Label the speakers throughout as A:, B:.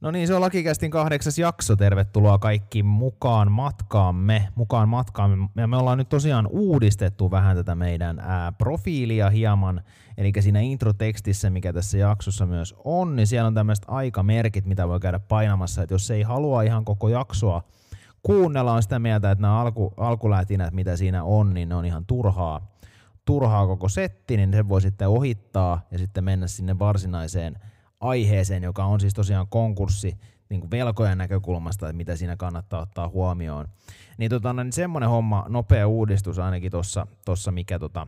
A: No niin, se on Lakikästin kahdeksas jakso. Tervetuloa kaikki mukaan matkaamme. Mukaan matkaamme. Ja me ollaan nyt tosiaan uudistettu vähän tätä meidän ää, profiilia hieman. Eli siinä introtekstissä, mikä tässä jaksossa myös on, niin siellä on tämmöiset aikamerkit, mitä voi käydä painamassa. Että jos ei halua ihan koko jaksoa kuunnella, on sitä mieltä, että nämä alku, alkulätinät, mitä siinä on, niin ne on ihan turhaa, turhaa koko setti, niin se voi sitten ohittaa ja sitten mennä sinne varsinaiseen aiheeseen, joka on siis tosiaan konkurssi niin kuin velkojen näkökulmasta, että mitä siinä kannattaa ottaa huomioon. Niin, tota, no, niin semmoinen homma, nopea uudistus ainakin tuossa, mikä tota,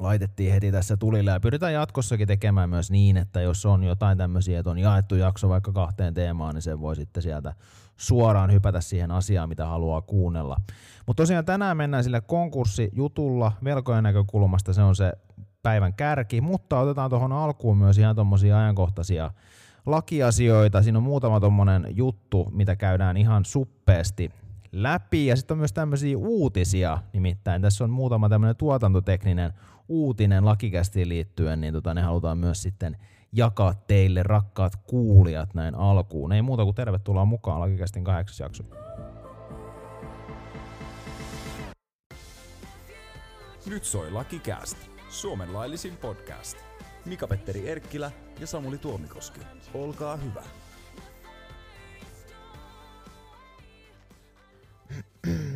A: laitettiin heti tässä tulille ja pyritään jatkossakin tekemään myös niin, että jos on jotain tämmöisiä, että on jaettu jakso vaikka kahteen teemaan, niin se voi sitten sieltä suoraan hypätä siihen asiaan, mitä haluaa kuunnella. Mutta tosiaan tänään mennään sille konkurssijutulla velkojen näkökulmasta, se on se päivän kärki, mutta otetaan tuohon alkuun myös ihan tuommoisia ajankohtaisia lakiasioita. Siinä on muutama tuommoinen juttu, mitä käydään ihan suppeesti läpi. Ja sitten on myös tämmöisiä uutisia, nimittäin tässä on muutama tämmöinen tuotantotekninen uutinen lakikästiin liittyen, niin tota, ne halutaan myös sitten jakaa teille rakkaat kuulijat näin alkuun. Ei muuta kuin tervetuloa mukaan lakikästin kahdeksas jakso.
B: Nyt soi Lakikäst. Suomen laillisin podcast.
C: Mika-Petteri Erkkilä ja Samuli Tuomikoski. Olkaa hyvä.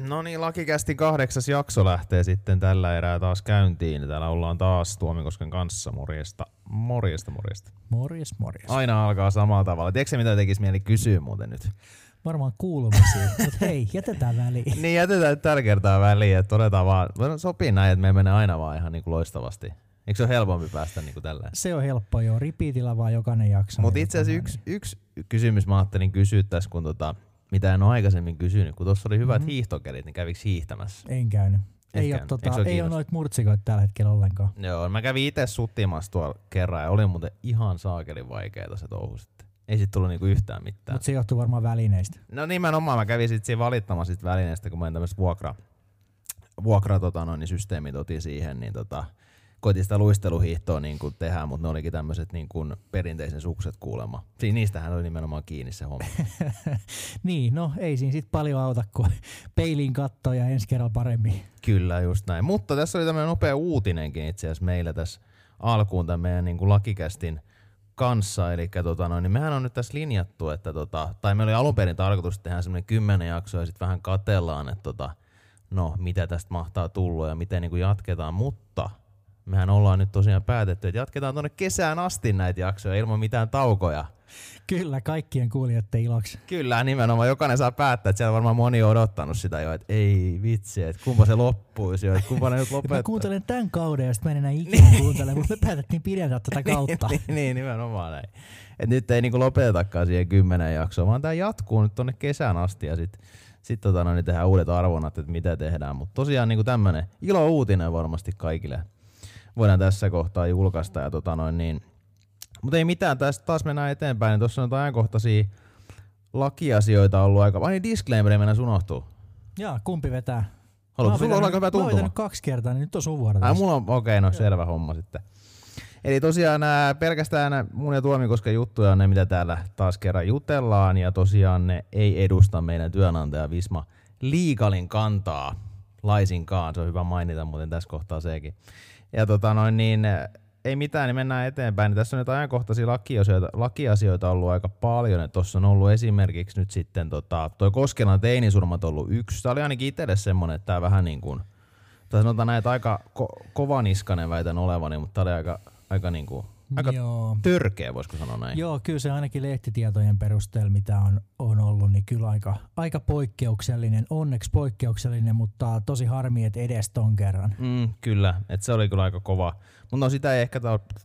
A: No niin, Lakikästi kahdeksas jakso lähtee sitten tällä erää taas käyntiin. Täällä ollaan taas Tuomikosken kanssa. Morjesta, morjesta, morjesta.
D: Morjes, morjes.
A: Aina alkaa samalla tavalla. Tiedätkö mitä tekisi mieli kysyä muuten nyt?
D: varmaan kuulumisia, mutta hei, jätetään väliin.
A: niin, jätetään tällä kertaa väliin, että todetaan vaan, sopii näin, että me menee aina vaan ihan niin kuin loistavasti. Eikö se ole helpompi päästä niin kuin tällä?
D: Se on helppo joo, ripiitillä vaan jokainen jakso.
A: Mutta itse asiassa yksi, yksi kysymys mä ajattelin kysyä tässä, kun tota, mitä en ole aikaisemmin kysynyt, kun tuossa oli hyvät mm-hmm. hiihtokelit, niin kävikö hiihtämässä?
D: En käynyt. Ei ole, tota, ei ole noita murtsikoita tällä hetkellä ollenkaan.
A: Joo, mä kävin itse suttimassa tuolla kerran ja oli muuten ihan saakelin vaikeeta se touhu sitten. Ei sit tullut niinku yhtään mitään.
D: Mutta se johtuu varmaan välineistä.
A: No nimenomaan, mä kävin sit siinä valittamassa sit välineistä, kun mä en tämmöistä vuokra, vuokra tota noin, niin systeemit otin siihen, niin tota, koitin sitä luisteluhiihtoa niin kuin tehdä, mutta ne olikin tämmöiset niin kuin perinteisen sukset kuulemma. Siin niistähän oli nimenomaan kiinni se homma.
D: niin, no ei siinä sit paljon auta, kun peiliin kattoo ja ensi kerralla paremmin.
A: Kyllä, just näin. Mutta tässä oli tämmöinen nopea uutinenkin itse asiassa meillä tässä alkuun tämän meidän niin kuin lakikästin kanssa, eli tota, no, niin mehän on nyt tässä linjattu, että tota, tai meillä oli alun perin tarkoitus tehdä semmoinen kymmenen jaksoa ja sitten vähän katellaan, että tota, no mitä tästä mahtaa tulla ja miten niin kuin jatketaan, mutta mehän ollaan nyt tosiaan päätetty, että jatketaan tuonne kesään asti näitä jaksoja ilman mitään taukoja.
D: Kyllä, kaikkien kuulijoiden iloksi.
A: Kyllä, nimenomaan. Jokainen saa päättää, että siellä varmaan moni on odottanut sitä jo, että ei vitsi, että kumpa se loppuisi jo, että kumpa ne nyt lopettaa.
D: Mä kuuntelen tämän kauden ja sitten mä en enää ikinä kuuntele, mutta me päätettiin pidentää tätä kautta.
A: niin, niin, nimenomaan näin. Et nyt ei niinku lopetetakaan siihen kymmenen jaksoa, vaan tämä jatkuu nyt tuonne kesään asti ja sitten sit tota, no, niin tehdään uudet arvonat, että mitä tehdään. Mutta tosiaan niinku tämmöinen ilo uutinen varmasti kaikille voidaan tässä kohtaa julkaista. Ja tota noin, niin. Mutta ei mitään, tästä taas mennään eteenpäin. Niin tuossa on ajankohtaisia lakiasioita ollut aika... Ai niin, disclaimer mennä unohtuu.
D: Joo, kumpi vetää?
A: Haluatko, sulla on aika hyvä tuntuma. Mä
D: kaksi kertaa, niin nyt on sun vuoro.
A: Ai, mulla on, okei, okay, no selvä homma sitten. Eli tosiaan nämä, pelkästään nämä mun ja Tuomikosken juttuja on ne, mitä täällä taas kerran jutellaan, ja tosiaan ne ei edusta meidän työnantaja Visma Liikalin kantaa laisinkaan. Se on hyvä mainita muuten tässä kohtaa sekin. Ja tota noin niin, ei mitään, niin mennään eteenpäin. Tässä on nyt ajankohtaisia lakiasioita, lakiasioita ollut aika paljon. Tuossa on ollut esimerkiksi nyt sitten tota, toi Koskelan teinisurmat ollut yksi. Tämä oli ainakin itselle semmoinen, että tämä vähän niin kuin, tai sanotaan näin, että aika ko- kovaniskanen väitän olevani, mutta tämä oli aika, aika niin kuin Aika Joo. törkeä, voisiko sanoa näin.
D: Joo, kyllä se ainakin lehtitietojen perusteella, mitä on, on ollut, niin kyllä aika, aika poikkeuksellinen, onneksi poikkeuksellinen, mutta tosi harmi, että edes ton kerran.
A: Mm, kyllä, että se oli kyllä aika kova. Mutta no sitä ei ehkä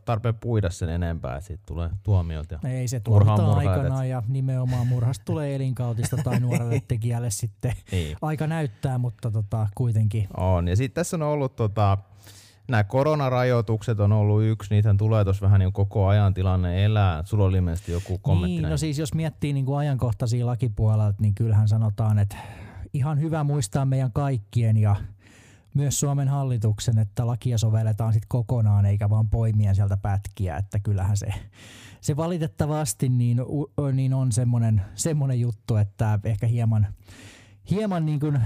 A: tarpeen puida sen enempää, että siitä tulee tuomiot. Ja
D: ei se tuomitaan aikanaan ja nimenomaan murhasta tulee elinkautista tai nuorelle tekijälle sitten niin. aika näyttää, mutta tota, kuitenkin.
A: On, ja sitten tässä on ollut tota, nämä koronarajoitukset on ollut yksi, niitä tulee tuossa vähän niin koko ajan tilanne elää. Sulla oli ilmeisesti joku kommentti
D: Niin, näin. no siis jos miettii niin kuin ajankohtaisia lakipuolelta, niin kyllähän sanotaan, että ihan hyvä muistaa meidän kaikkien ja myös Suomen hallituksen, että lakia sovelletaan sitten kokonaan eikä vaan poimia sieltä pätkiä, että kyllähän se se valitettavasti niin, niin on semmoinen, semmoinen juttu, että ehkä hieman, hieman niin kuin, äh,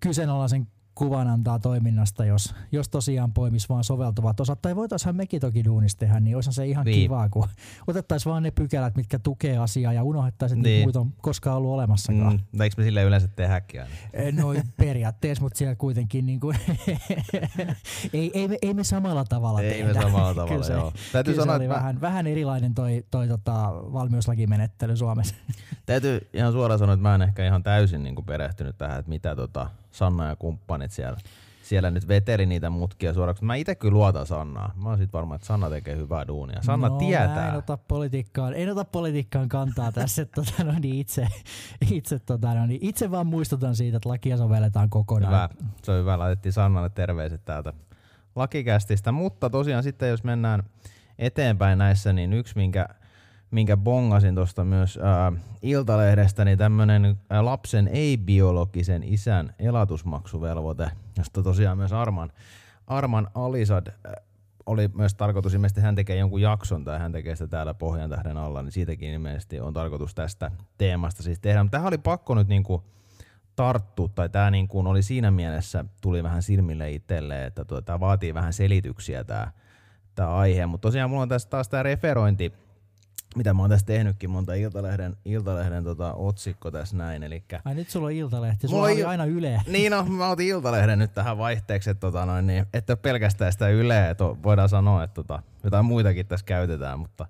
D: kyseenalaisen kuvan antaa toiminnasta, jos, jos tosiaan poimis vaan soveltuvat osat. Tai voitaisiin mekin toki duunista tehdä, niin olisihan se ihan niin. kivaa, kun otettaisiin vaan ne pykälät, mitkä tukee asiaa ja unohdettaisiin, että niin. muita on koskaan ollut olemassakaan. Mm,
A: eikö me sille yleensä tehdäkin aina?
D: Eh, no periaatteessa, mutta siellä kuitenkin niin kuin ei, ei, me, ei me samalla tavalla
A: ei
D: tehdä.
A: Ei me samalla tavalla, kyllä se, joo.
D: Täytyy kyllä sanoa, se oli vähän, mä... vähän erilainen toi, toi tota, valmiuslakimenettely Suomessa.
A: Täytyy ihan suoraan sanoa, että mä en ehkä ihan täysin niin kuin perehtynyt tähän, että mitä tota, Sanna ja kumppanit siellä, siellä nyt veteli niitä mutkia suoraksi. Mä itse kyllä luotan Sannaa. Mä oon sit varma, että Sanna tekee hyvää duunia. Sanna
D: no,
A: tietää.
D: en ota politiikkaan, en ota politiikkaan kantaa tässä. tota, no niin itse, itse, tota, no niin itse vaan muistutan siitä, että lakia sovelletaan kokonaan.
A: Hyvä. Se on hyvä. Laitettiin Sannalle terveiset täältä lakikästistä. Mutta tosiaan sitten, jos mennään eteenpäin näissä, niin yksi, minkä minkä bongasin tuosta myös ää, Iltalehdestä, niin tämmöinen lapsen ei-biologisen isän elatusmaksuvelvoite, josta tosiaan myös Arman, Arman Alisad ää, oli myös tarkoitus, ilmeisesti hän tekee jonkun jakson tai hän tekee sitä täällä Pohjan tähden alla, niin siitäkin ilmeisesti on tarkoitus tästä teemasta siis tehdä. Mutta tähän oli pakko nyt niinku tarttua, tai tämä niinku oli siinä mielessä, tuli vähän silmille itselle, että tuota, tämä vaatii vähän selityksiä tämä aihe. Mutta tosiaan mulla on tässä taas tämä referointi mitä mä oon tässä tehnytkin, monta Iltalehden, Iltalehden tota, otsikko tässä näin. Elikkä,
D: Ai nyt sulla on Iltalehti, sulla oli il... aina Yle.
A: Niin no, mä otin Iltalehden nyt tähän vaihteeksi, että tota, noin, niin, että pelkästään sitä Yleä, että voidaan sanoa, että tota, jotain muitakin tässä käytetään, mutta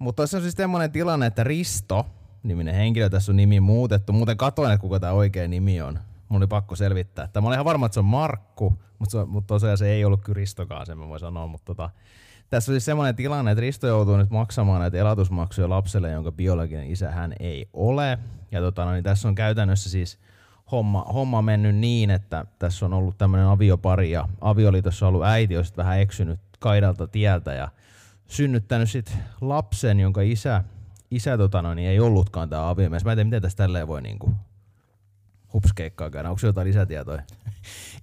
A: mutta tässä on siis semmoinen tilanne, että Risto, niminen henkilö, tässä on nimi muutettu. Muuten katoin, että kuka tämä oikea nimi on. Mun oli pakko selvittää. Tämä oli ihan varma, että se on Markku, mutta, se, mutta tosiaan se ei ollut kyllä Ristokaan, sen mä voin sanoa. Mutta tota, tässä siis semmoinen tilanne, että Risto joutuu nyt maksamaan näitä elatusmaksuja lapselle, jonka biologinen isä hän ei ole. Ja tota, no, niin tässä on käytännössä siis homma, homma mennyt niin, että tässä on ollut tämmöinen aviopari ja avioliitossa ollut äiti, on vähän eksynyt kaidalta tieltä ja synnyttänyt sitten lapsen, jonka isä, isä tota, no, niin ei ollutkaan tämä aviomies. Mä en tiedä, miten tässä tälleen voi niinku hupskeikkaa käydä. Onko jotain lisätietoja?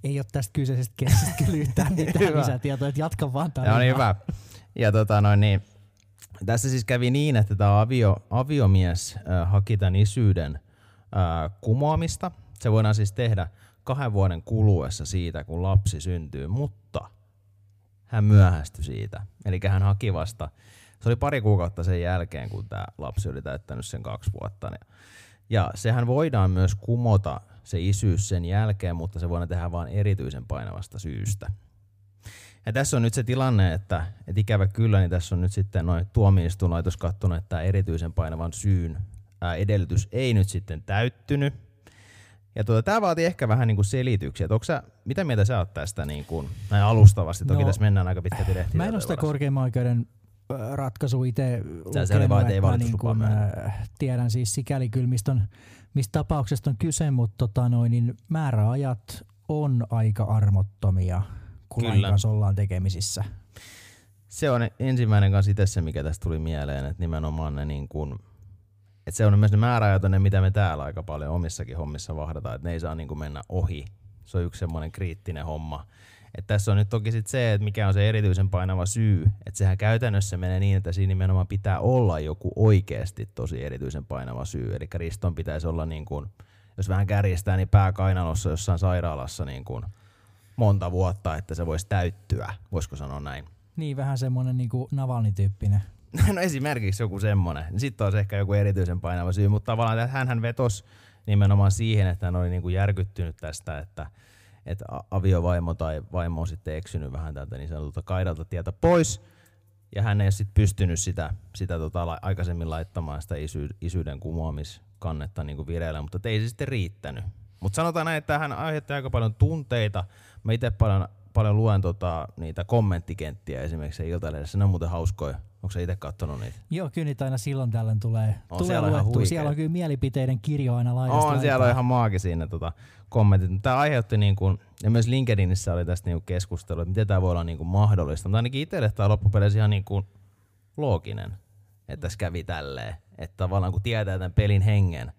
D: Ei ole tästä kyseisestä keisistä kyllä yhtään mitään lisätietoja, että jatka vaan
A: tarinaa. Joo, niin hyvä. Ja tota noin, niin, tässä siis kävi niin, että tämä avio, aviomies äh, haki tämän isyyden äh, kumoamista. Se voidaan siis tehdä kahden vuoden kuluessa siitä, kun lapsi syntyy, mutta hän myöhästyi siitä. Eli hän haki vasta, se oli pari kuukautta sen jälkeen, kun tämä lapsi oli täyttänyt sen kaksi vuotta. Ja sehän voidaan myös kumota se isyys sen jälkeen, mutta se voidaan tehdä vain erityisen painavasta syystä. Ja tässä on nyt se tilanne, että, että ikävä kyllä, niin tässä on nyt sitten noin tuomioistuinlaitos katsonut, että tämä erityisen painavan syyn ää, edellytys ei nyt sitten täyttynyt. Ja tuota, tämä vaatii ehkä vähän niin kuin selityksiä. Sä, mitä mieltä sä oot tästä niin kuin, näin alustavasti? Toki no, tässä mennään aika pitkälti
D: rehtiä. Mä en ole sitä korkeimman oikeuden ratkaisu itse lukenut, niin kuin, tiedän siis sikäli kyllä, mistä, on, mistä tapauksesta on kyse, mutta tota noin, niin määräajat on aika armottomia, kun kyllä. kanssa ollaan tekemisissä.
A: Se on ensimmäinen kanssa itse se, mikä tästä tuli mieleen, että nimenomaan ne niin kuin, että se on myös ne määräajat ne, mitä me täällä aika paljon omissakin hommissa vahdataan, että ne ei saa niin kuin mennä ohi. Se on yksi semmoinen kriittinen homma. Et tässä on nyt toki sit se, että mikä on se erityisen painava syy. Että sehän käytännössä menee niin, että siinä nimenomaan pitää olla joku oikeasti tosi erityisen painava syy. Eli riston pitäisi olla niin kuin, jos vähän kärjistää, niin pääkainalossa jossain sairaalassa niin kuin monta vuotta, että se voisi täyttyä. Voisiko sanoa näin?
D: Niin, vähän semmoinen niin Navalny-tyyppinen.
A: no esimerkiksi joku semmoinen. Sitten olisi ehkä joku erityisen painava syy, mutta tavallaan hän vetosi nimenomaan siihen, että hän oli niin kuin järkyttynyt tästä, että – että aviovaimo tai vaimo on sitten eksynyt vähän tältä niin sanotulta kaidalta tietä pois, ja hän ei sitten pystynyt sitä, sitä tota, aikaisemmin laittamaan sitä isy, isyyden kumoamiskannetta niin kuin vireillä, mutta ei se sitten riittänyt. Mutta sanotaan näin, että hän aiheutti aika paljon tunteita. Mä itse paljon, paljon luen tota, niitä kommenttikenttiä esimerkiksi Iltalehdessä, ne on muuten hauskoja Onko sä itse katsonut niitä?
D: Joo, kyllä niitä aina silloin tällöin tulee, on tulee siellä luettua. Siellä on kyllä mielipiteiden kirjo aina
A: On, siellä on ihan maagisia ne tota, kommentit. Tämä aiheutti, niin kuin, ja myös LinkedInissä oli tästä niin keskustelua, että miten tämä voi olla niin kuin mahdollista. Mutta ainakin itselle tämä loppupeleissä ihan niin kuin looginen, että tässä kävi tälleen. Että tavallaan kun tietää tämän pelin hengen,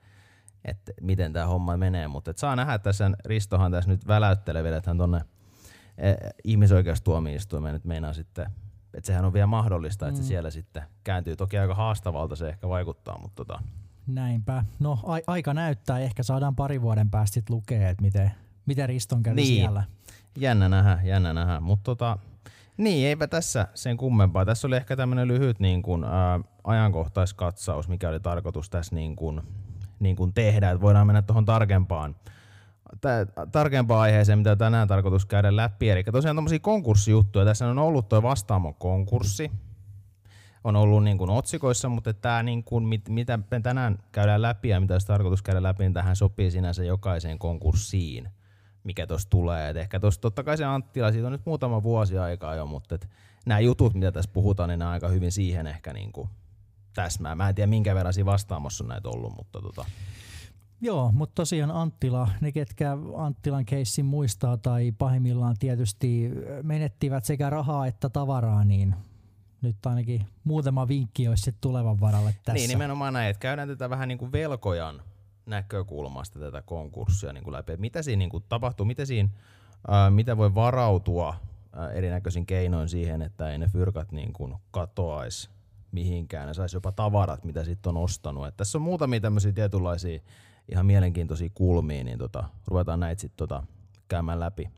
A: että miten tämä homma menee. Mutta saa nähdä, että tässä Ristohan tässä nyt väläyttelee vielä, että hän tuonne ihmisoikeustuomioistuimeen nyt meinaa sitten et sehän on vielä mahdollista, että mm. se siellä sitten kääntyy. Toki aika haastavalta se ehkä vaikuttaa, mutta tota.
D: Näinpä. No a- aika näyttää. Ehkä saadaan pari vuoden päästä sit lukea, että miten, miten Riston kävi
A: Niin.
D: siellä.
A: Jännä nähdä, jännä nähdä. Mutta tota, niin, eipä tässä sen kummempaa. Tässä oli ehkä tämmöinen lyhyt niin kuin, ää, ajankohtaiskatsaus, mikä oli tarkoitus tässä niin kuin, niin kuin tehdä. Et voidaan mennä tuohon tarkempaan, tarkempaan aiheeseen, mitä tänään tarkoitus käydä läpi. Eli tosiaan tuommoisia konkurssijuttuja. Tässä on ollut tuo vastaamon konkurssi. On ollut niin kuin otsikoissa, mutta tämä niin kuin, mit, mitä me tänään käydään läpi ja mitä olisi tarkoitus käydä läpi, niin tähän sopii sinänsä jokaiseen konkurssiin mikä tuossa tulee. Et ehkä tuossa totta kai se Anttila, siitä on nyt muutama vuosi aikaa jo, mutta et nämä jutut, mitä tässä puhutaan, niin nämä aika hyvin siihen ehkä niinku täsmää. Mä en tiedä, minkä verran siinä vastaamossa on näitä ollut, mutta tota,
D: Joo, mutta tosiaan Anttila, ne ketkä Anttilan keissin muistaa tai pahimmillaan tietysti menettivät sekä rahaa että tavaraa, niin nyt ainakin muutama vinkki olisi sitten tulevan varalle tässä.
A: niin nimenomaan näin, että käydään tätä vähän niin kuin velkojan näkökulmasta tätä konkurssia niin kuin läpi. Mitä siinä niin kuin tapahtuu, mitä, siinä, ää, mitä voi varautua ää, erinäköisin keinoin siihen, että ei ne fyrkat niin kuin katoaisi mihinkään. Ne saisi jopa tavarat, mitä sitten on ostanut. Et tässä on muutamia tämmöisiä tietynlaisia ihan mielenkiintoisia kulmia, niin tota, ruvetaan näitä sitten tota, käymään läpi.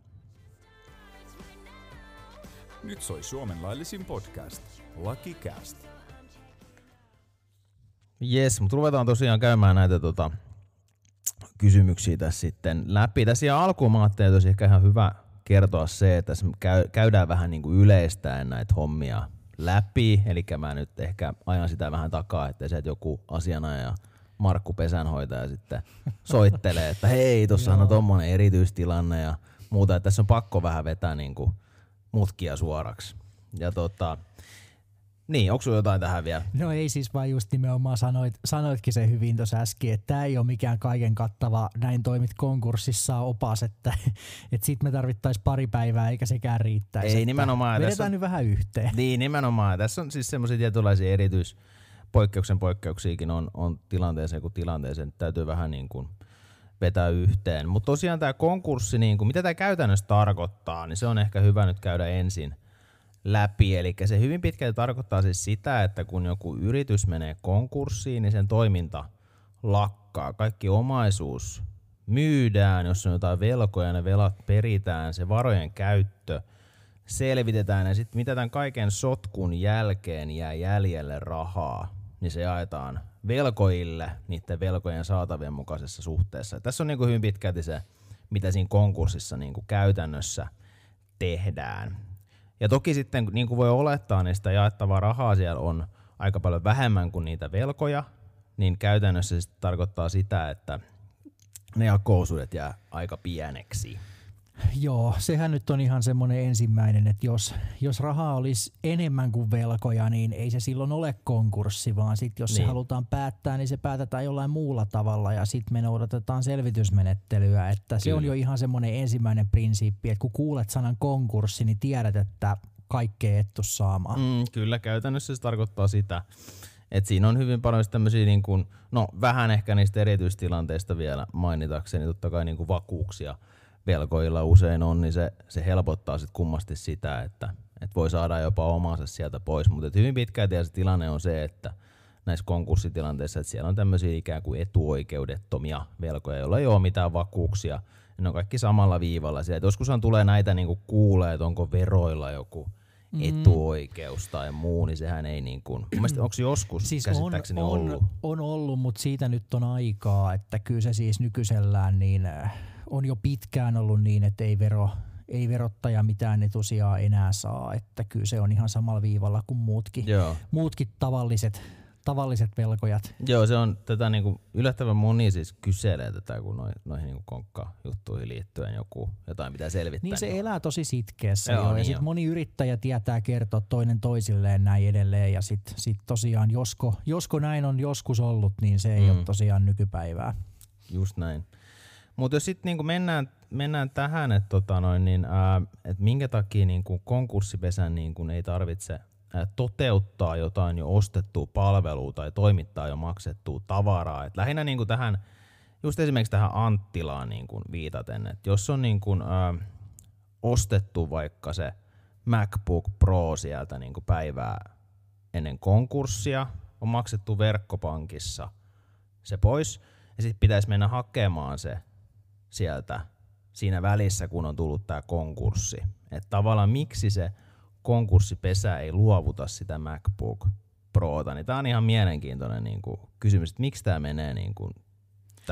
B: Nyt soi Suomen laillisin podcast. Lucky Cast.
A: Jes, mutta ruvetaan tosiaan käymään näitä tota, kysymyksiä tässä sitten läpi. Tässä ihan alkuun mä ajattelin, että ehkä ihan hyvä kertoa se, että tässä käy, käydään vähän niin kuin yleistäen näitä hommia läpi. Eli mä nyt ehkä ajan sitä vähän takaa, että se, että joku asianajaja Markku Pesänhoitaja sitten soittelee, että hei, tuossahan on tommonen erityistilanne ja muuta. Että tässä on pakko vähän vetää niin kuin mutkia suoraksi. Ja tota, niin, onko sulla jotain tähän vielä?
D: No ei siis vaan just nimenomaan sanoit, sanoitkin se hyvin tuossa äsken, että tämä ei ole mikään kaiken kattava näin toimit konkurssissa opas, että, että sit me tarvittaisiin pari päivää eikä sekään riittäisi.
A: Ei nimenomaan,
D: Vedetään
A: tässä on-
D: nyt vähän yhteen.
A: Niin, nimenomaan. Tässä on siis semmoisia tietynlaisia erityis poikkeuksen poikkeuksiakin on, on tilanteeseen kuin tilanteeseen. Täytyy vähän niin kuin vetää yhteen. Mutta tosiaan tämä konkurssi, niin kuin, mitä tämä käytännössä tarkoittaa, niin se on ehkä hyvä nyt käydä ensin läpi. Eli se hyvin pitkälti tarkoittaa siis sitä, että kun joku yritys menee konkurssiin, niin sen toiminta lakkaa. Kaikki omaisuus myydään, jos on jotain velkoja, ne velat peritään, se varojen käyttö selvitetään ja sitten mitä tämän kaiken sotkun jälkeen jää jäljelle rahaa, niin se jaetaan velkoille niiden velkojen saatavien mukaisessa suhteessa. Ja tässä on niin kuin hyvin pitkälti se, mitä siinä konkurssissa niin kuin käytännössä tehdään. Ja toki sitten, niin kuin voi olettaa, niin sitä jaettavaa rahaa siellä on aika paljon vähemmän kuin niitä velkoja, niin käytännössä se tarkoittaa sitä, että ne jakousuudet jää aika pieneksi.
D: Joo, sehän nyt on ihan semmoinen ensimmäinen, että jos, jos rahaa olisi enemmän kuin velkoja, niin ei se silloin ole konkurssi, vaan sitten jos niin. se halutaan päättää, niin se päätetään jollain muulla tavalla ja sitten me noudatetaan selvitysmenettelyä. Että se on
A: Kyllä.
D: jo ihan semmoinen ensimmäinen prinsiippi, että kun kuulet sanan konkurssi, niin tiedät, että kaikkea et saamaan.
A: Mm, kyllä, käytännössä se tarkoittaa sitä. Et siinä on hyvin paljon tämmöisiä, niin kuin, no vähän ehkä niistä erityistilanteista vielä mainitakseni, totta kai niin kuin vakuuksia velkoilla usein on, niin se, se helpottaa sitten kummasti sitä, että, että voi saada jopa omansa sieltä pois. Mutta hyvin pitkälti se tilanne on se, että näissä konkurssitilanteissa, että siellä on tämmöisiä ikään kuin etuoikeudettomia velkoja, joilla ei ole mitään vakuuksia. Ne on kaikki samalla viivalla. Siellä, joskushan tulee näitä niin kuin kuulee, että onko veroilla joku
D: Mm.
A: etuoikeus tai muu, niin sehän ei niin kuin, onko joskus
D: Siis on,
A: käsittääkseni
D: on,
A: ollut?
D: on ollut, mutta siitä nyt on aikaa, että kyllä se siis nykyisellään niin äh, on jo pitkään ollut niin, että ei, vero, ei verottaja mitään etusijaa enää saa, että kyllä se on ihan samalla viivalla kuin muutkin,
A: Joo.
D: muutkin tavalliset, tavalliset velkojat.
A: Joo, se on tätä niin kuin, yllättävän moni siis kyselee tätä, kun noi, noihin niin konkkajuttuihin liittyen joku jotain pitää selvittää.
D: Niin se
A: on-
D: elää tosi sitkeässä
A: Joo,
D: joo, ja
A: niin
D: sit
A: jo.
D: moni yrittäjä tietää kertoa toinen toisilleen näin edelleen ja sitten sit tosiaan josko, josko näin on joskus ollut, niin se ei
A: mm.
D: ole tosiaan nykypäivää.
A: Just näin. Mutta jos sitten niinku mennään, mennään tähän, että tota niin, et minkä takia niinku konkurssipesän niinku ei tarvitse ää, toteuttaa jotain jo ostettua palvelua tai toimittaa jo maksettua tavaraa. Et lähinnä niinku tähän, just esimerkiksi tähän Anttilaan niinku viitaten, että jos on niinku, ää, ostettu vaikka se MacBook Pro sieltä niin kuin päivää ennen konkurssia, on maksettu verkkopankissa se pois, ja sitten pitäisi mennä hakemaan se sieltä siinä välissä, kun on tullut tämä konkurssi. Että tavallaan miksi se konkurssipesä ei luovuta sitä MacBook Prota, niin tämä on ihan mielenkiintoinen niin kuin, kysymys, että miksi tämä menee niin kuin,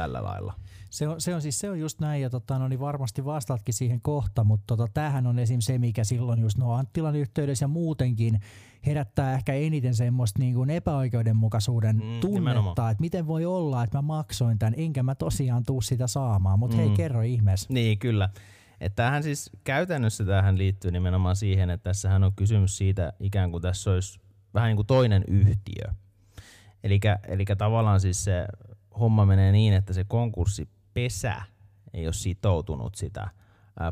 A: tällä lailla.
D: Se on, se on siis se on just näin, ja tota, no, niin varmasti vastaatkin siihen kohta, mutta tota, tämähän on esim. se, mikä silloin just no Anttilan yhteydessä ja muutenkin herättää ehkä eniten semmoista niin kuin epäoikeudenmukaisuuden mm, tunnetta, nimenomaan. että miten voi olla, että mä maksoin tämän, enkä mä tosiaan tuu sitä saamaan, mutta mm. hei kerro ihmeessä.
A: Niin, kyllä. Että tämähän siis käytännössä tähän liittyy nimenomaan siihen, että tässähän on kysymys siitä ikään kuin tässä olisi vähän niin kuin toinen yhtiö. Eli tavallaan siis se homma menee niin, että se konkurssipesä ei ole sitoutunut sitä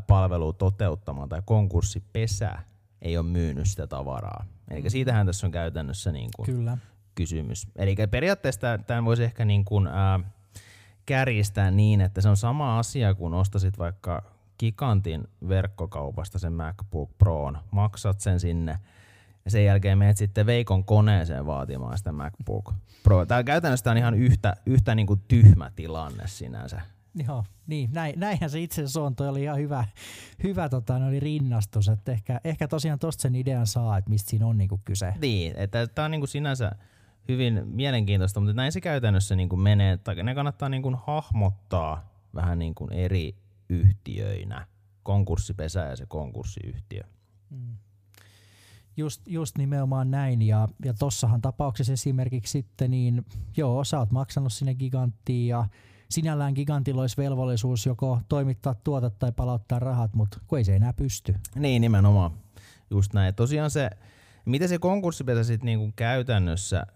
A: palvelua toteuttamaan tai konkurssipesä ei ole myynyt sitä tavaraa. Eli mm. siitähän tässä on käytännössä niin kuin Kyllä. kysymys. Eli periaatteessa tämän voisi ehkä niin kuin, ää, kärjistää niin, että se on sama asia, kun ostasit vaikka Gigantin verkkokaupasta sen MacBook Proon, maksat sen sinne ja sen jälkeen menet sitten Veikon koneeseen vaatimaan sitä MacBook Pro. Tämä käytännössä on ihan yhtä, yhtä niin kuin tyhmä tilanne sinänsä.
D: Joo, niin, näin, näinhän se itse asiassa on. Toi oli ihan hyvä, hyvä tota, oli rinnastus. Että ehkä, ehkä tosiaan tosta sen idean saa, että mistä siinä on niinku kyse.
A: Niin, että tämä on niinku sinänsä hyvin mielenkiintoista, mutta näin se käytännössä niinku menee. Että ne kannattaa niinku hahmottaa vähän niinku eri yhtiöinä. Konkurssipesä ja se konkurssiyhtiö. Mm.
D: Just, just nimenomaan näin ja, ja tossahan tapauksessa esimerkiksi sitten niin joo, sä oot maksanut sinne giganttiin ja sinällään gigantilla olisi velvollisuus joko toimittaa tuota tai palauttaa rahat, mutta kun ei se enää pysty.
A: Niin, nimenomaan. Just näin. Tosiaan se, mitä se konkurssipesä sitten niinku käytännössä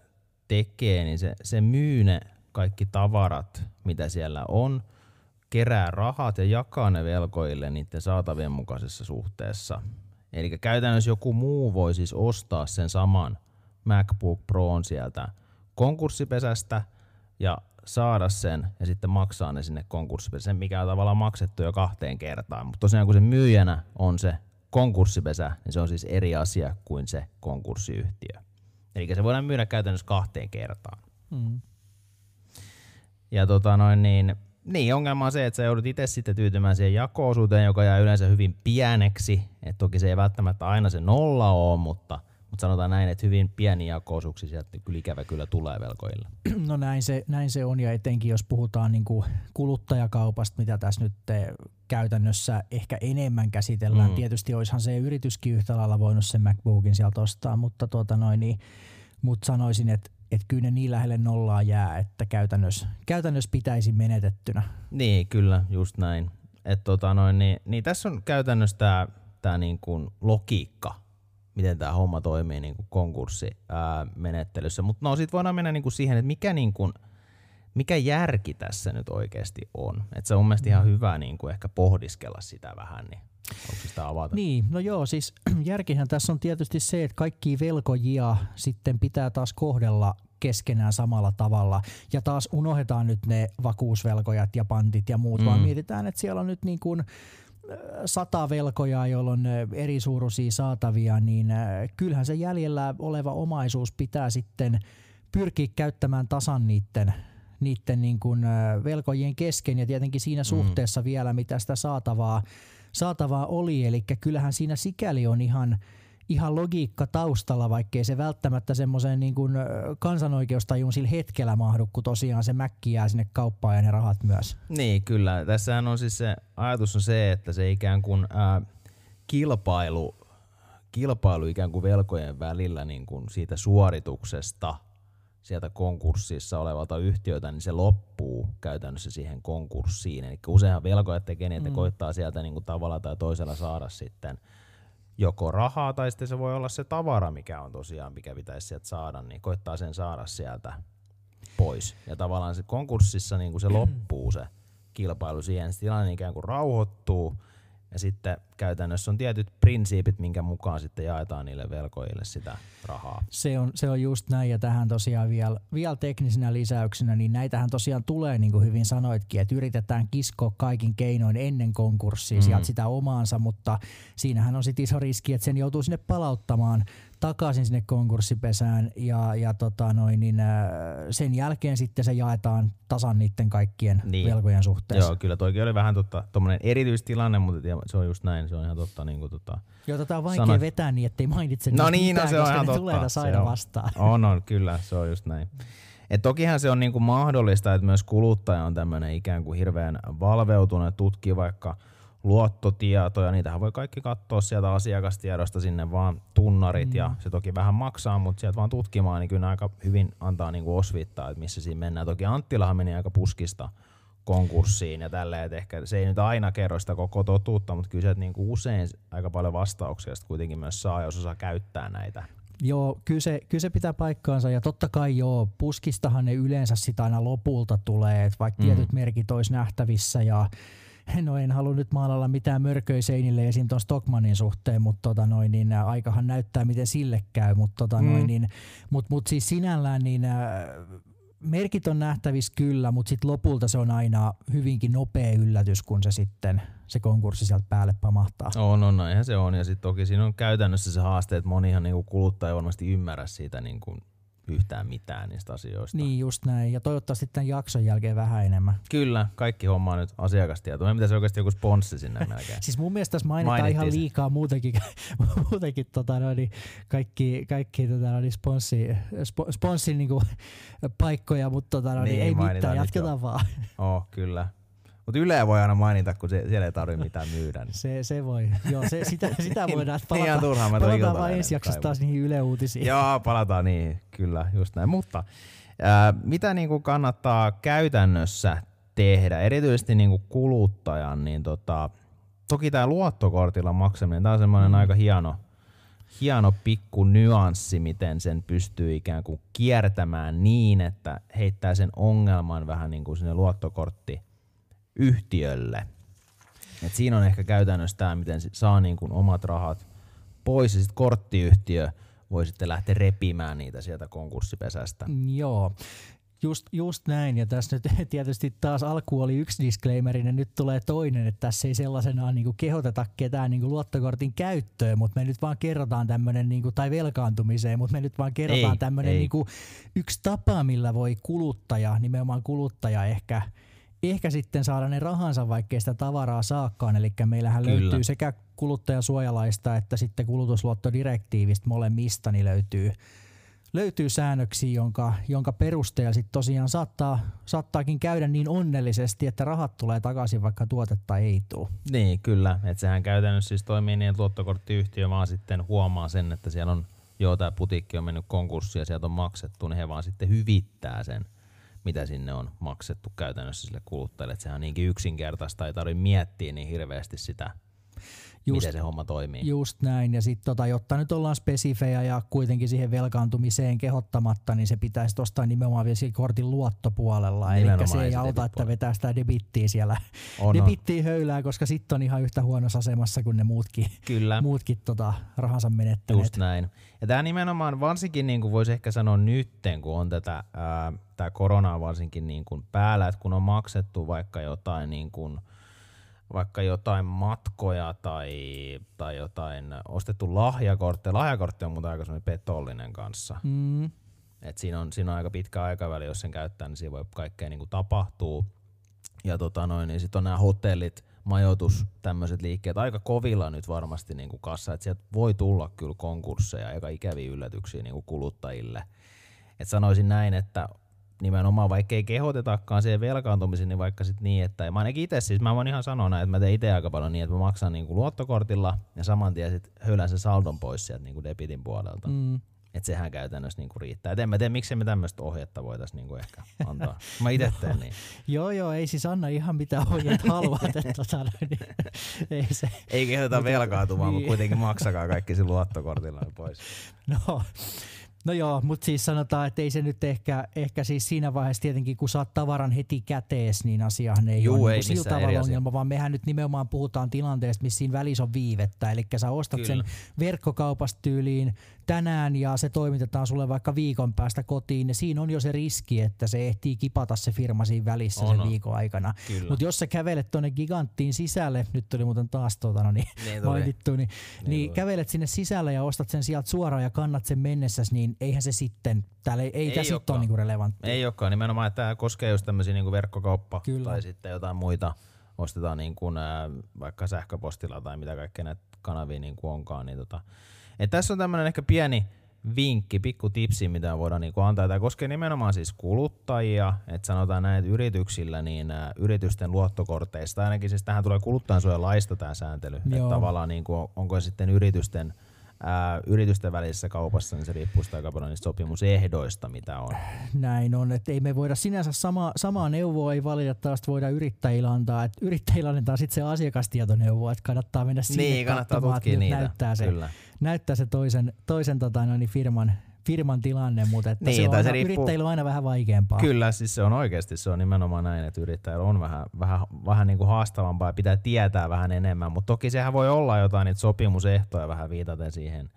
A: tekee, niin se, se myy ne kaikki tavarat, mitä siellä on, kerää rahat ja jakaa ne velkoille niiden saatavien mukaisessa suhteessa. Eli käytännössä joku muu voi siis ostaa sen saman MacBook Proon sieltä konkurssipesästä ja saada sen ja sitten maksaa ne sinne konkurssipesään, mikä on tavallaan maksettu jo kahteen kertaan. Mutta tosiaan kun se myyjänä on se konkurssipesä, niin se on siis eri asia kuin se konkurssiyhtiö. Eli se voidaan myydä käytännössä kahteen kertaan. Mm. Ja tota noin niin, niin, ongelma on se, että sä joudut itse sitten tyytymään siihen jako joka jää yleensä hyvin pieneksi. Et toki se ei välttämättä aina se nolla ole, mutta – mutta sanotaan näin, että hyvin pieniä jakoosuuksia sieltä kyllä ikävä kyllä tulee velkoilla.
D: No näin se, näin se on ja etenkin jos puhutaan niin kuin kuluttajakaupasta, mitä tässä nyt käytännössä ehkä enemmän käsitellään. Mm. Tietysti olisihan se yrityskin yhtä lailla voinut sen MacBookin sieltä ostaa, mutta tuota noin, niin, mutta sanoisin, että että kyllä ne niin lähelle nollaa jää, että käytännössä, käytännössä pitäisi menetettynä.
A: Niin, kyllä, just näin. Et tota noin, niin, niin tässä on käytännössä tämä tää niin kuin logiikka miten tämä homma toimii niin kuin konkurssimenettelyssä. Mutta no sitten voidaan mennä niin kuin siihen, että mikä, niin kuin, mikä järki tässä nyt oikeasti on. Että se on mielestäni ihan hyvä niin kuin ehkä pohdiskella sitä vähän, niin onko sitä avata?
D: Niin, no joo, siis järkihän tässä on tietysti se, että kaikki velkojia sitten pitää taas kohdella keskenään samalla tavalla. Ja taas unohdetaan nyt ne vakuusvelkojat ja pantit ja muut, mm. vaan mietitään, että siellä on nyt niin kuin sata velkojaa, joilla on eri suuruisia saatavia, niin kyllähän se jäljellä oleva omaisuus pitää sitten pyrkiä käyttämään tasan niiden, niiden niin kuin velkojien kesken ja tietenkin siinä mm. suhteessa vielä, mitä sitä saatavaa, saatavaa oli. Eli kyllähän siinä sikäli on ihan – ihan logiikka taustalla, vaikkei se välttämättä semmoiseen niin kuin kansanoikeustajun sillä hetkellä mahdu, kun tosiaan se mäkki jää sinne kauppaan ja ne rahat myös.
A: Niin, kyllä. Tässähän on siis se ajatus on se, että se ikään kuin ää, kilpailu, kilpailu ikään kuin velkojen välillä niin kuin siitä suorituksesta sieltä konkurssissa olevalta yhtiötä, niin se loppuu käytännössä siihen konkurssiin. Eli useinhan velkojat tekee niin, että mm. koittaa sieltä niin kuin tavalla tai toisella saada sitten – joko rahaa tai sitten se voi olla se tavara, mikä on tosiaan, mikä pitäisi sieltä saada, niin koittaa sen saada sieltä pois. Ja tavallaan se konkurssissa niin kuin se loppuu se kilpailu siihen, se tilanne ikään kuin rauhoittuu, Ja sitten käytännössä on tietyt prinsiipit, minkä mukaan sitten jaetaan niille velkojille sitä rahaa.
D: Se on, se on just näin ja tähän tosiaan vielä, vielä teknisenä lisäyksenä, niin näitähän tosiaan tulee niin kuin hyvin sanoitkin, että yritetään kiskoa kaikin keinoin ennen konkurssia mm. sieltä sitä omaansa, mutta siinähän on sitten iso riski, että sen joutuu sinne palauttamaan takaisin sinne konkurssipesään ja, ja tota noin, niin, äh, sen jälkeen sitten se jaetaan tasan niiden kaikkien niin. velkojen suhteessa.
A: Joo, kyllä toikin oli vähän tota, erityistilanne, mutta se on just näin, se on ihan totta. Niin kuin, tota,
D: Joo, tota on vaikea sanoit. vetää niin, ettei mainitse no niin, no mitään, no, se on ihan totta. tulee aina on. vastaan.
A: On, on, kyllä, se on just näin. Et tokihan se on niinku mahdollista, että myös kuluttaja on tämmöinen ikään kuin hirveän valveutunut, tutkii vaikka – luottotietoja, niitähän voi kaikki katsoa sieltä asiakastiedosta sinne vaan tunnarit mm. ja se toki vähän maksaa, mutta sieltä vaan tutkimaan, niin kyllä aika hyvin antaa niinku osvittaa, että missä siinä mennään. Toki Anttilahan meni aika puskista konkurssiin ja tälleen, että ehkä se ei nyt aina kerro sitä koko totuutta, mutta kyllä sieltä niinku usein aika paljon vastauksia kuitenkin myös saa, jos osaa käyttää näitä.
D: Joo, kyllä se, kyllä se pitää paikkaansa ja totta kai joo, puskistahan ne yleensä sitä aina lopulta tulee, että vaikka mm. tietyt merkit olisi nähtävissä ja no en halua nyt maalalla mitään mörköä seinille esim. tuon Stockmanin suhteen, mutta tota noin, niin aikahan näyttää, miten sille käy. Mutta tota mm. niin, mut, mut siis sinällään niin merkit on nähtävissä kyllä, mutta sitten lopulta se on aina hyvinkin nopea yllätys, kun se sitten se konkurssi sieltä päälle pamahtaa.
A: On, on, näinhän se on. Ja sitten toki siinä on käytännössä se haaste, että monihan niinku kuluttaja varmasti ymmärrä siitä niinku yhtään mitään niistä asioista.
D: Niin just näin, ja toivottavasti tämän jakson jälkeen vähän enemmän.
A: Kyllä, kaikki homma on nyt asiakastietoa. Meidän pitäisi oikeasti joku sponssi sinne melkein.
D: siis mun mielestä tässä mainitaan ihan liikaa muutenkin, muutenkin tota, no, niin kaikki, kaikki tota, no, niin sponssi, spo, sponssin niinku, paikkoja, mutta tota, no, niin, niin, ei mitään, jatketaan vaan.
A: Oh, kyllä. Mutta Yle voi aina mainita, kun se, siellä ei tarvitse mitään myydä. Niin.
D: Se, se voi. Joo, se, sitä, sitä voidaan. Palata,
A: Ihan turhaan.
D: Palataan vaan ensi jaksossa taas niihin Yle Uutisiin.
A: Joo, palataan niin. Kyllä, just näin. Mutta ää, mitä niinku kannattaa käytännössä tehdä, erityisesti niinku kuluttajan, niin tota, toki tämä luottokortilla maksaminen, tämä on semmoinen mm. aika hieno, hieno pikku nyanssi, miten sen pystyy ikään kuin kiertämään niin, että heittää sen ongelman vähän niin kuin sinne luottokortti yhtiölle. Et siinä on ehkä käytännössä tämä, miten saa niin kuin omat rahat pois ja sitten korttiyhtiö voi sitten lähteä repimään niitä sieltä konkurssipesästä.
D: Joo. Just, just näin, ja tässä nyt tietysti taas alku oli yksi disclaimer, ja nyt tulee toinen, että tässä ei sellaisenaan niin kehoteta ketään niin luottokortin käyttöön, mutta me nyt vaan kerrotaan tämmöinen, niin tai velkaantumiseen, mutta me nyt vaan kerrotaan tämmöinen niin yksi tapa, millä voi kuluttaja, nimenomaan kuluttaja ehkä – ehkä sitten saada ne rahansa, vaikkei sitä tavaraa saakkaan. Eli meillähän Kyllä. löytyy sekä kuluttajasuojalaista että sitten kulutusluottodirektiivistä molemmista niin löytyy, löytyy säännöksiä, jonka, jonka perusteella sitten tosiaan saattaa, saattaakin käydä niin onnellisesti, että rahat tulee takaisin, vaikka tuotetta ei tule.
A: Niin, kyllä. Et sehän käytännössä siis toimii niin, että luottokorttiyhtiö vaan sitten huomaa sen, että siellä on, joo, tämä putiikki on mennyt konkurssiin ja sieltä on maksettu, niin he vaan sitten hyvittää sen – mitä sinne on maksettu käytännössä sille kuluttajalle. Että sehän on niinkin yksinkertaista, ei tarvitse miettiä niin hirveästi sitä, just, miten se homma toimii.
D: Just näin, ja sitten tota, jotta nyt ollaan spesifejä ja kuitenkin siihen velkaantumiseen kehottamatta, niin se pitäisi tuosta nimenomaan vielä kortin luottopuolella. Eli se ei auta, että vetää sitä debittiä siellä, on, debittiä on. höylää, koska sitten on ihan yhtä huonossa asemassa kuin ne muutkin,
A: Kyllä.
D: muutkin tota, rahansa menettäneet.
A: Just näin. Ja tämä nimenomaan varsinkin, niin kuin voisi ehkä sanoa nytten, kun on tätä ää, tää koronaa varsinkin niin kuin päällä, että kun on maksettu vaikka jotain niin kuin – vaikka jotain matkoja tai, tai jotain ostettu lahjakortteja. Lahjakortti on muuten aika petollinen kanssa. Mm. Et siinä, on, siinä on aika pitkä aikaväli, jos sen käyttää, niin siinä voi kaikkea niin kuin tapahtuu. Ja tota noin, niin sitten on nämä hotellit, majoitus, tämmöiset liikkeet aika kovilla nyt varmasti niin kuin kassa, että sieltä voi tulla kyllä konkursseja, aika ikäviä yllätyksiä niin kuin kuluttajille. Et sanoisin näin, että nimenomaan, vaikka ei kehotetakaan siihen velkaantumiseen, niin vaikka sitten niin, että mä ainakin itse siis, mä voin ihan sanoa näin, että mä teen itse aika paljon niin, että mä maksan niin kuin luottokortilla ja saman tien sitten höylän sen saldon pois sieltä niin kuin debitin puolelta. Mm. Että sehän käytännössä niinku riittää. Et en mä tiedä, miksi me tämmöistä ohjetta voitaisiin niinku ehkä antaa. Mä itse teen niin.
D: joo, joo, ei siis anna ihan mitä ohjeet haluat. että tota, niin,
A: ei, se. ei kehoteta velkaantumaan, niin. mutta kuitenkin maksakaa kaikki sen luottokortilla pois.
D: No, No joo, mutta siis sanotaan, että ei se nyt ehkä, ehkä siis siinä vaiheessa tietenkin, kun saat tavaran heti kätees, niin asiahan ei
A: Juu,
D: ole
A: ei
D: niin sillä tavalla
A: eri asia.
D: ongelma, vaan mehän nyt nimenomaan puhutaan tilanteesta, missä siinä välissä on viivettä. Eli sä ostat
A: Kyllä.
D: sen verkkokaupasta tyyliin tänään ja se toimitetaan sulle vaikka viikon päästä kotiin, ja siinä on jo se riski, että se ehtii kipata se firma siinä välissä
A: On,
D: sen
A: on.
D: viikon aikana. Mutta jos sä kävelet tuonne giganttiin sisälle, nyt tuli muuten taas tuota, no niin,
A: Niin
D: mainittu, niin, niin, niin
A: tuli.
D: kävelet sinne sisälle ja ostat sen sieltä suoraan ja kannat sen mennessäs, niin eihän se sitten, täällä ei, ei,
A: Ei
D: tää sitten ole niinku relevanttia.
A: Ei olekaan, nimenomaan, että tämä koskee just tämmöisiä niin verkkokauppa
D: Kyllä.
A: tai sitten jotain muita, ostetaan niin kuin, ää, vaikka sähköpostilla tai mitä kaikkea näitä kanavia niin kuin onkaan. Niin tota. Et tässä on tämmöinen ehkä pieni vinkki, pikku tipsi, mitä voidaan niin kuin antaa. Tämä koskee nimenomaan siis kuluttajia, että sanotaan näin, että yrityksillä niin ää, yritysten luottokorteista, ainakin siis tähän tulee kuluttajansuojalaista tämä sääntely, että tavallaan niin kuin, onko sitten yritysten ää, yritysten välisessä kaupassa, niin se riippuu sitä aika paljon niistä sopimusehdoista, mitä on.
D: Näin on, että ei me voida sinänsä sama, samaa neuvoa ei valitettavasti voida yrittäjille antaa, että yrittäjille annetaan sitten se asiakastietoneuvo, että kannattaa mennä sinne
A: Niin, kannattaa
D: katsomaan, että
A: niitä.
D: näyttää se,
A: Kyllä.
D: näyttää se toisen, toisen tota, noin, firman, firman tilanne, mutta että
A: Niin,
D: se on aina,
A: se riippuu-
D: yrittäjillä on aina vähän vaikeampaa.
A: Kyllä, siis se on oikeasti, se on nimenomaan näin, että yrittäjällä on vähän, vähän, vähän niin kuin haastavampaa ja pitää tietää vähän enemmän, mutta toki sehän voi olla jotain niitä sopimusehtoja vähän viitaten siihen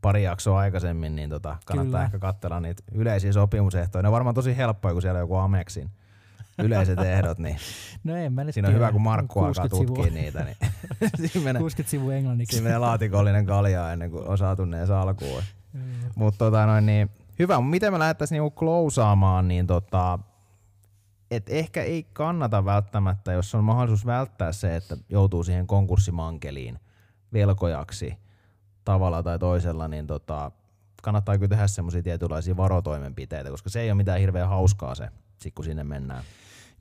A: pari jaksoa aikaisemmin, niin tota, kannattaa
D: Kyllä.
A: ehkä katsella niitä yleisiä sopimusehtoja. Ne on varmaan tosi helppoja, kun siellä on joku Amexin yleiset ehdot, niin
D: No en mä nyt
A: siinä on
D: tiedä.
A: hyvä, kun Markku alkaa
D: 60
A: tutkia
D: sivua,
A: niitä. Niin siinä, menee,
D: 60 sivua englanniksi.
A: siinä menee laatikollinen kaljaa ennen kuin on saatu ne salkuun. Mutta tota noin, niin, hyvä, mutta miten me lähdettäisiin niinku klousaamaan, niin tota, et ehkä ei kannata välttämättä, jos on mahdollisuus välttää se, että joutuu siihen konkurssimankeliin velkojaksi tavalla tai toisella, niin tota, kannattaa kyllä tehdä semmoisia tietynlaisia varotoimenpiteitä, koska se ei ole mitään hirveän hauskaa se, sit kun sinne mennään.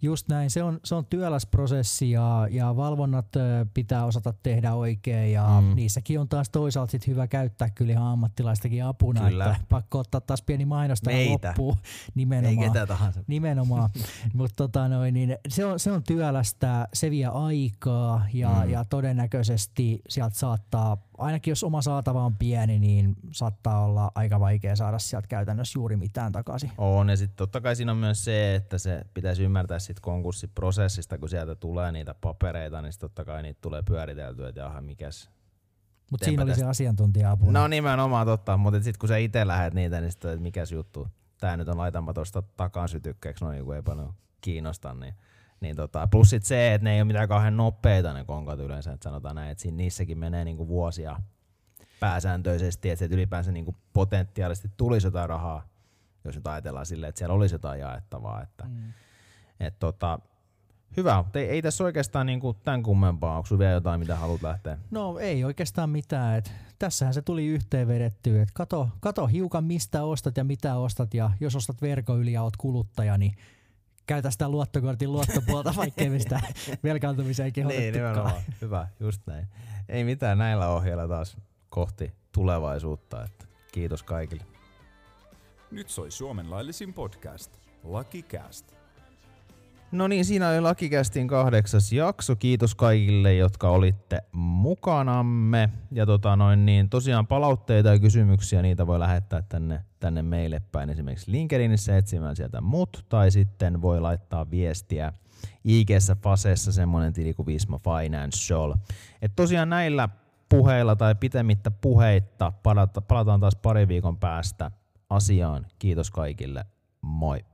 D: Just näin, se on, se on työläs prosessi ja, ja valvonnat pitää osata tehdä oikein ja
A: Mm.
D: niissäkin on taas toisaalta sit hyvä käyttää kyllä ihan ammattilaistakin apuna,
A: Kyllä.
D: että pakko ottaa taas pieni mainos tähän
A: Meitä.
D: loppuun nimenomaan.
A: tahansa.
D: Nimenomaan, mutta tota noin, niin se, on, se on työlästä, se vie aikaa ja,
A: mm.
D: ja todennäköisesti sieltä saattaa, ainakin jos oma saatava on pieni, niin saattaa olla aika vaikea saada sieltä käytännössä juuri mitään takaisin.
A: On, ja sitten totta kai siinä on myös se, että se pitäisi ymmärtää sit konkurssiprosessista, kun sieltä tulee niitä papereita, niin totta kai niitä tulee pyöriteltyä, että jaha, mikäs.
D: Mutta siinä oli se
A: tästä-
D: asiantuntija-apu.
A: No nimenomaan totta, mutta sitten kun sä itse lähet niitä, niin sitten, että mikäs juttu. Tää nyt on laitanpa tuosta takan sytykkeeksi, noin kun ei paljon kiinnosta, niin niin tota, plus sit se, että ne ei ole mitään kauhean nopeita ne konkat yleensä, että sanotaan näin, että siinä, niissäkin menee niinku vuosia pääsääntöisesti, että ylipäänsä niinku potentiaalisesti tulisi jotain rahaa, jos nyt ajatellaan silleen, että siellä olisi jotain jaettavaa. Että, mm. Et tota, hyvä, mutta ei, ei tässä oikeastaan niinku tämän kummempaa. Onko sinulla vielä jotain, mitä haluat lähteä?
D: No ei oikeastaan mitään. Et tässähän se tuli yhteen vedettyä. Et kato, kato hiukan mistä ostat ja mitä ostat ja jos ostat verkon yli ja oot kuluttaja, niin käytä sitä luottokortin luottopuolta, vaikkei me sitä velkaantumiseen kehotettukaan.
A: Niin, Hyvä, just näin. Ei mitään näillä ohjeilla taas kohti tulevaisuutta. Että kiitos kaikille.
B: Nyt soi Suomen laillisin podcast. Lucky Cast.
A: No niin, siinä oli Lakikästin kahdeksas jakso. Kiitos kaikille, jotka olitte mukanamme. Ja tota noin, niin tosiaan palautteita ja kysymyksiä, niitä voi lähettää tänne, tänne meille päin. Esimerkiksi LinkedInissä etsimään sieltä mut, tai sitten voi laittaa viestiä IG-ssä Fasessa semmonen tili kuin Visma Financial. Et tosiaan näillä puheilla tai pitemmittä puheitta palata, palataan taas pari viikon päästä asiaan. Kiitos kaikille. Moi.